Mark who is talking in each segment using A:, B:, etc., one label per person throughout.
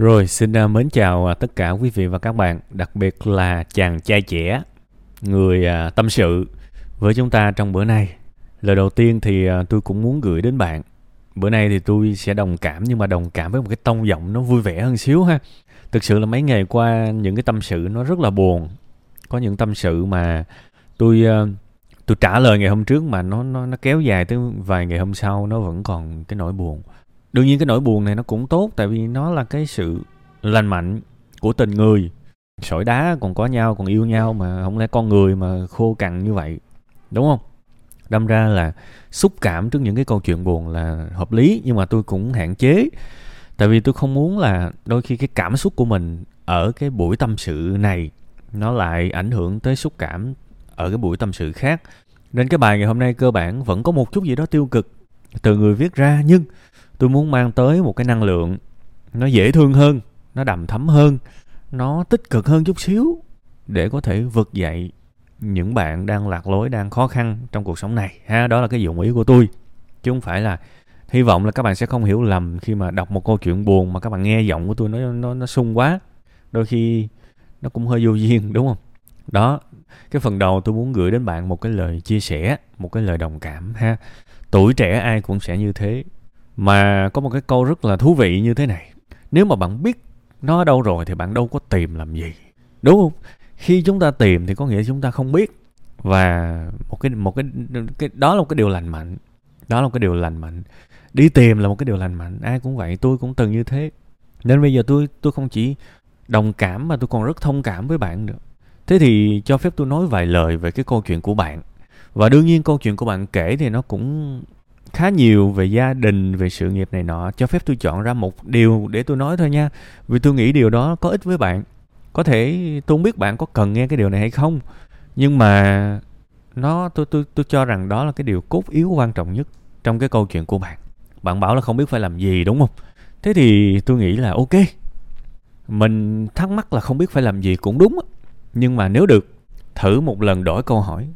A: Rồi, xin uh, mến chào uh, tất cả quý vị và các bạn, đặc biệt là chàng trai trẻ, người uh, tâm sự với chúng ta trong bữa nay. Lời đầu tiên thì tôi cũng muốn gửi đến bạn. Bữa nay thì tôi sẽ đồng cảm nhưng mà đồng cảm với một cái tông giọng nó vui vẻ hơn xíu ha. Thực sự là mấy ngày qua những cái tâm sự nó rất là buồn. Có những tâm sự mà tôi tôi trả lời ngày hôm trước mà nó nó nó kéo dài tới vài ngày hôm sau nó vẫn còn cái nỗi buồn đương nhiên cái nỗi buồn này nó cũng tốt, tại vì nó là cái sự lành mạnh của tình người. Sỏi đá còn có nhau, còn yêu nhau mà không lẽ con người mà khô cằn như vậy, đúng không? Đâm ra là xúc cảm trước những cái câu chuyện buồn là hợp lý, nhưng mà tôi cũng hạn chế. Tại vì tôi không muốn là đôi khi cái cảm xúc của mình ở cái buổi tâm sự này nó lại ảnh hưởng tới xúc cảm ở cái buổi tâm sự khác. Nên cái bài ngày hôm nay cơ bản vẫn có một chút gì đó tiêu cực từ người viết ra, nhưng tôi muốn mang tới một cái năng lượng. Nó dễ thương hơn, nó đầm thấm hơn, nó tích cực hơn chút xíu để có thể vực dậy những bạn đang lạc lối, đang khó khăn trong cuộc sống này. Ha, đó là cái dụng ý của tôi. Chứ không phải là hy vọng là các bạn sẽ không hiểu lầm khi mà đọc một câu chuyện buồn mà các bạn nghe giọng của tôi nó nó nó sung quá. Đôi khi nó cũng hơi vô duyên, đúng không? Đó, cái phần đầu tôi muốn gửi đến bạn một cái lời chia sẻ, một cái lời đồng cảm, ha. Tuổi trẻ ai cũng sẽ như thế mà có một cái câu rất là thú vị như thế này. Nếu mà bạn biết nó ở đâu rồi thì bạn đâu có tìm làm gì. Đúng không? Khi chúng ta tìm thì có nghĩa chúng ta không biết. Và một cái một cái cái, đó là một cái điều lành mạnh. Đó là một cái điều lành mạnh. Đi tìm là một cái điều lành mạnh. Ai cũng vậy, tôi cũng từng như thế. Nên bây giờ tôi tôi không chỉ đồng cảm mà tôi còn rất thông cảm với bạn nữa. Thế thì cho phép tôi nói vài lời về cái câu chuyện của bạn. Và đương nhiên câu chuyện của bạn kể thì nó cũng khá nhiều về gia đình, về sự nghiệp này nọ. Cho phép tôi chọn ra một điều để tôi nói thôi nha. Vì tôi nghĩ điều đó có ích với bạn. Có thể tôi không biết bạn có cần nghe cái điều này hay không, nhưng mà nó, tôi tôi tôi cho rằng đó là cái điều cốt yếu, quan trọng nhất trong cái câu chuyện của bạn. Bạn bảo là không biết phải làm gì, đúng không? Thế thì tôi nghĩ là ok. Mình thắc mắc là không biết phải làm gì cũng đúng nhưng mà nếu được, thử một lần đổi câu hỏi.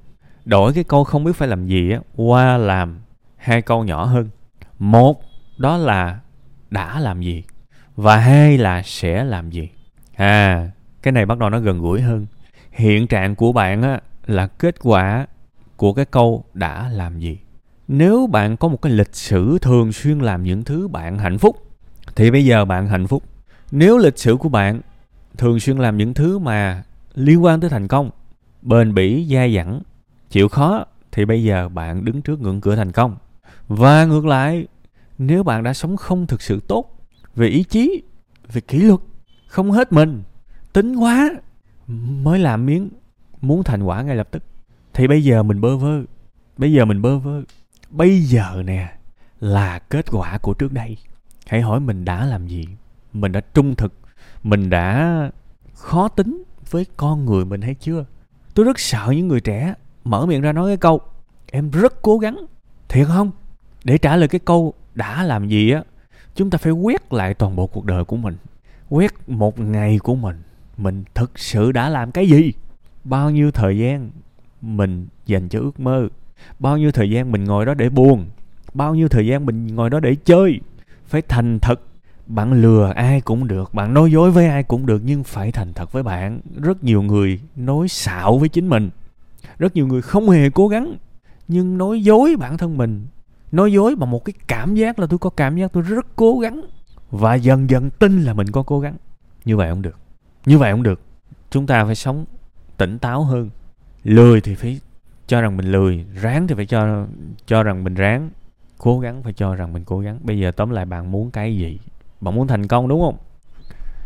A: Đổi cái câu không biết phải làm gì á qua làm hai câu nhỏ hơn. Một, đó là đã làm gì? Và hai là sẽ làm gì? À cái này bắt đầu nó gần gũi hơn. Hiện trạng của bạn á, là kết quả của cái câu đã làm gì? Nếu bạn có một cái lịch sử thường xuyên làm những thứ bạn hạnh phúc, thì bây giờ bạn hạnh phúc. Nếu lịch sử của bạn thường xuyên làm những thứ mà liên quan tới thành công, bền bỉ, dai dẳng, chịu khó, thì bây giờ bạn đứng trước ngưỡng cửa thành công và ngược lại, nếu bạn đã sống không thực sự tốt về ý chí, về kỷ luật, không hết mình, tính quá mới làm miếng muốn thành quả ngay lập tức thì bây giờ mình bơ vơ. Bây giờ mình bơ vơ. Bây giờ nè là kết quả của trước đây. Hãy hỏi mình đã làm gì? Mình đã trung thực, mình đã khó tính với con người mình hay chưa? Tôi rất sợ những người trẻ mở miệng ra nói cái câu em rất cố gắng. Thiệt không? để trả lời cái câu đã làm gì á, chúng ta phải quét lại toàn bộ cuộc đời của mình. Quét một ngày của mình mình thực sự đã làm cái gì? Bao nhiêu thời gian mình dành cho ước mơ? Bao nhiêu thời gian mình ngồi đó để buồn? Bao nhiêu thời gian mình ngồi đó để chơi? Phải thành thật, bạn lừa ai cũng được, bạn nói dối với ai cũng được, nhưng phải thành thật với bạn. Rất nhiều người nói xạo với chính mình. Rất nhiều người không hề cố gắng nhưng nói dối bản thân mình, nói dối bằng một cái cảm giác là tôi có cảm giác tôi rất cố gắng và dần dần tin là mình có cố gắng. Như vậy không được. Như vậy không được. Chúng ta phải sống tỉnh táo hơn. Lười thì phải cho rằng mình lười, ráng thì phải cho cho rằng mình ráng. Cố gắng phải cho rằng mình cố gắng. Bây giờ tóm lại bạn muốn cái gì? Bạn muốn thành công đúng không?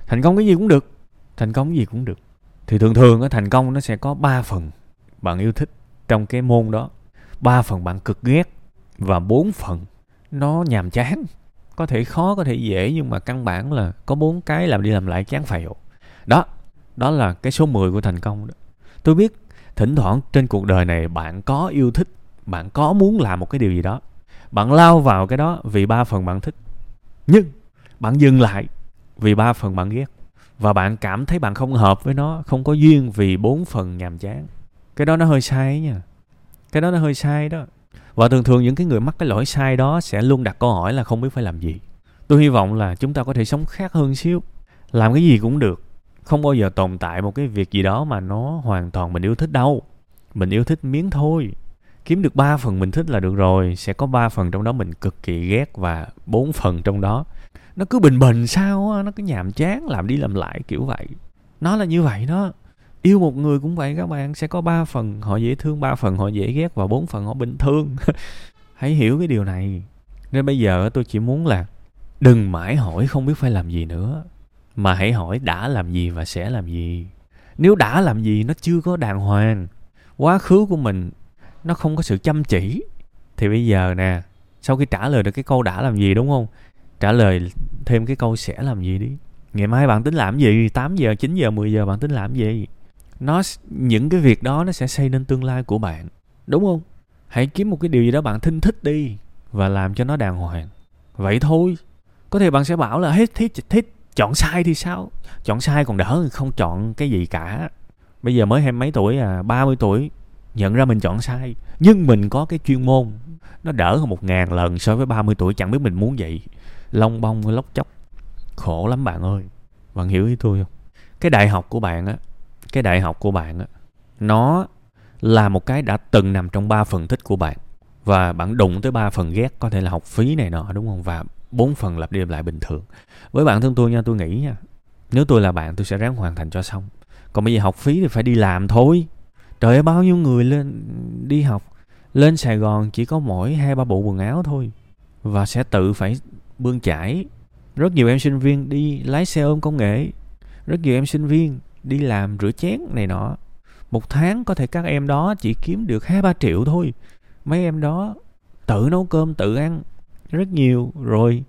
A: Thành công cái gì cũng được. Thành công cái gì cũng được. Thì thường thường cái thành công nó sẽ có ba phần bạn yêu thích trong cái môn đó ba phần bạn cực ghét và bốn phần nó nhàm chán. Có thể khó, có thể dễ, nhưng mà căn bản là có bốn cái làm đi làm lại chán phèo. Đó đó là cái số 10 của thành công đó. Tôi biết thỉnh thoảng trên cuộc đời này bạn có yêu thích, bạn có muốn làm một cái điều gì đó. Bạn lao vào cái đó vì ba phần bạn thích. Nhưng bạn dừng lại vì ba phần bạn ghét. Và bạn cảm thấy bạn không hợp với nó, không có duyên vì bốn phần nhàm chán. Cái đó nó hơi sai nha cái đó nó hơi sai đó. Và thường thường những cái người mắc cái lỗi sai đó sẽ luôn đặt câu hỏi là không biết phải làm gì. Tôi hy vọng là chúng ta có thể sống khác hơn xíu, làm cái gì cũng được. Không bao giờ tồn tại một cái việc gì đó mà nó hoàn toàn mình yêu thích đâu. Mình yêu thích miếng thôi. Kiếm được 3 phần mình thích là được rồi, sẽ có 3 phần trong đó mình cực kỳ ghét và 4 phần trong đó nó cứ bình bình sao á, nó cứ nhàm chán, làm đi làm lại kiểu vậy. Nó là như vậy đó yêu một người cũng vậy các bạn, sẽ có ba phần, họ dễ thương, ba phần họ dễ ghét và bốn phần họ bình thường. Hãy hiểu cái điều này. Nên bây giờ tôi chỉ muốn là đừng mãi hỏi không biết phải làm gì nữa, mà hãy hỏi đã làm gì và sẽ làm gì. Nếu đã làm gì, nó chưa có đàng hoàng. Quá khứ của mình, nó không có sự chăm chỉ. Thì bây giờ nè, sau khi trả lời được cái câu đã làm gì đúng không? Trả lời thêm cái câu sẽ làm gì đi. Ngày mai bạn tính làm gì? 8 giờ 9 giờ 10 giờ bạn tính làm gì? Nó những cái việc đó nó sẽ xây nên tương lai của bạn. Đúng không? Hãy kiếm một cái điều gì đó bạn thinh thích đi và làm cho nó đàng hoàng. Vậy thôi. Có thể bạn sẽ bảo là, hết thích thích chọn sai thì sao? Chọn sai còn đỡ không chọn cái gì cả. Bây giờ mới hai mấy tuổi à 30 tuổi, nhận ra mình chọn sai. Nhưng mình có cái chuyên môn. Nó đỡ hơn một ngàn lần so với 30 tuổi, chẳng biết mình muốn vậy long bông lóc chóc. Khổ lắm bạn ơi. Bạn hiểu ý tôi không? Cái đại học của bạn á cái đại học của bạn á, nó là một cái đã từng nằm trong ba phần thích của bạn. Và bạn đụng tới ba phần ghét, có thể là học phí này nọ, đúng không? Và bốn phần lặp đi lặp lại bình thường. Với bản thân tôi nha, tôi nghĩ nha, nếu tôi là bạn, tôi sẽ ráng hoàn thành cho xong. Còn bây giờ học phí thì phải đi làm thôi. Trời ơi, bao nhiêu người lên, đi học? Lên sài gòn chỉ có mỗi hai, ba bộ quần áo thôi. Và sẽ tự phải bươn chải. Rất nhiều em sinh viên đi lái xe ôm công nghệ. Rất nhiều em sinh viên đi làm rửa chén này nọ. Một tháng có thể các em đó chỉ kiếm được hai, ba triệu thôi. Mấy em đó tự nấu cơm, tự ăn rất nhiều. Rồi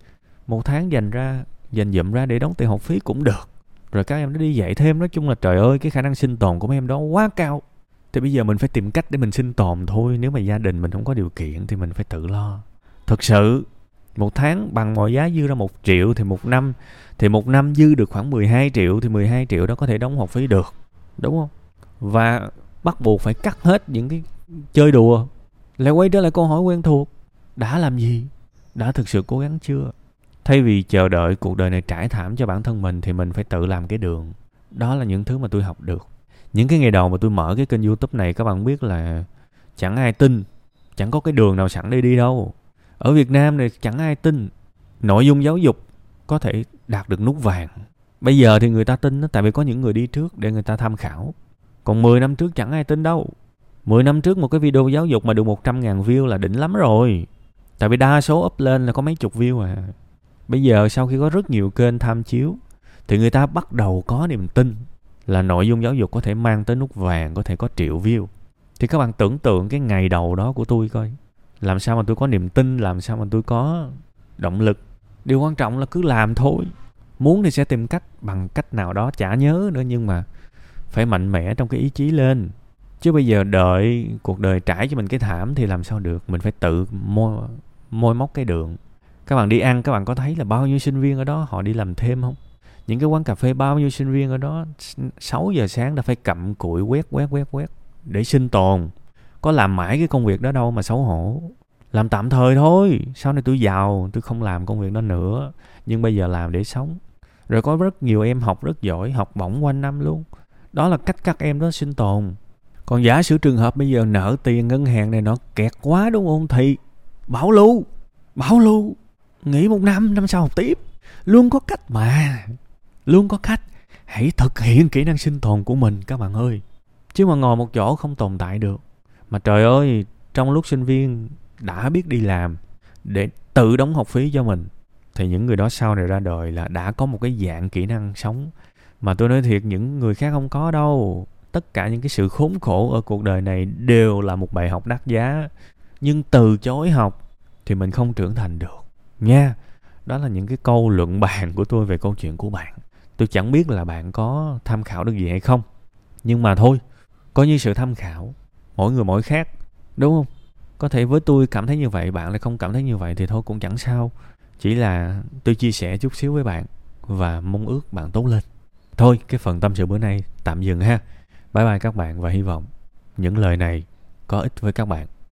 A: một tháng dành ra, dành dụm ra để đóng tiền học phí cũng được. Rồi các em nó đi dạy thêm. Nói chung là trời ơi, cái khả năng sinh tồn của mấy em đó quá cao. Thì bây giờ mình phải tìm cách để mình sinh tồn thôi. Nếu mà gia đình mình không có điều kiện thì mình phải tự lo. Thật sự một tháng bằng mọi giá dư ra một triệu thì một năm, thì một năm dư được khoảng 12 triệu thì 12 triệu đó có thể đóng học phí được, đúng không? Và bắt buộc phải cắt hết những cái chơi đùa. Lại quay trở lại câu hỏi quen thuộc. Đã làm gì? Đã thực sự cố gắng chưa? Thay vì chờ đợi cuộc đời này trải thảm cho bản thân mình thì mình phải tự làm cái đường. Đó là những thứ mà tôi học được. Những cái ngày đầu mà tôi mở cái kênh youtube này, các bạn biết là chẳng ai tin, chẳng có cái đường nào sẵn để đi đâu ở việt nam này chẳng ai tin nội dung giáo dục có thể đạt được nút vàng. Bây giờ thì người ta tin đó, tại vì có những người đi trước để người ta tham khảo. Còn 10 năm trước chẳng ai tin đâu. 10 năm trước một cái video giáo dục mà được 100 ngàn view là đỉnh lắm rồi. Tại vì đa số up lên là có mấy chục view à. Bây giờ sau khi có rất nhiều kênh tham chiếu thì người ta bắt đầu có niềm tin là nội dung giáo dục có thể mang tới nút vàng có thể có triệu view. Thì các bạn tưởng tượng cái ngày đầu đó của tôi coi làm sao mà tôi có niềm tin, làm sao mà tôi có động lực? Điều quan trọng là cứ làm thôi. Muốn thì sẽ tìm cách, bằng cách nào đó chả nhớ nữa, nhưng mà phải mạnh mẽ trong cái ý chí lên. Chứ bây giờ đợi cuộc đời trải cho mình cái thảm thì làm sao được? Mình phải tự môi môi móc cái đường. Các bạn đi ăn, các bạn có thấy là bao nhiêu sinh viên ở đó, họ đi làm thêm không? Những cái quán cà phê bao nhiêu sinh viên ở đó 6 giờ sáng đã phải cặm cụi quét quét quét quét để sinh tồn có làm mãi cái công việc đó đâu mà xấu hổ. Làm tạm thời thôi, sau này tôi giàu, tôi không làm công việc đó nữa. Nhưng bây giờ làm để sống. Rồi có rất nhiều em học rất giỏi, học bổng quanh năm luôn. Đó là cách các em đó sinh tồn. Còn giả sử trường hợp bây giờ nợ tiền ngân hàng này nó kẹt quá đúng không thì bảo lưu bảo lưu, nghỉ một năm năm sau học tiếp. Luôn có cách mà. Luôn có cách. Hãy thực hiện kỹ năng sinh tồn của mình, các bạn ơi. Chứ mà ngồi một chỗ không tồn tại được mà trời ơi, trong lúc sinh viên đã biết đi làm để tự đóng học phí cho mình, thì những người đó sau này ra đời là đã có một cái dạng kỹ năng sống. Mà tôi nói thiệt, những người khác không có đâu. Tất cả những cái sự khốn khổ ở cuộc đời này đều là một bài học đắt giá. Nhưng từ chối học thì mình không trưởng thành được. Nha, đó là những cái câu luận bàn của tôi về câu chuyện của bạn. Tôi chẳng biết là bạn có tham khảo được gì hay không. Nhưng mà thôi, coi như sự tham khảo mỗi người mỗi khác, đúng không? Có thể với tôi cảm thấy như vậy, bạn lại không cảm thấy như vậy thì thôi cũng chẳng sao. Chỉ là tôi chia sẻ chút xíu với bạn và mong ước bạn tốt lên. Thôi, cái phần tâm sự bữa nay tạm dừng ha. Bye bye các bạn và hy vọng những lời này có ích với các bạn.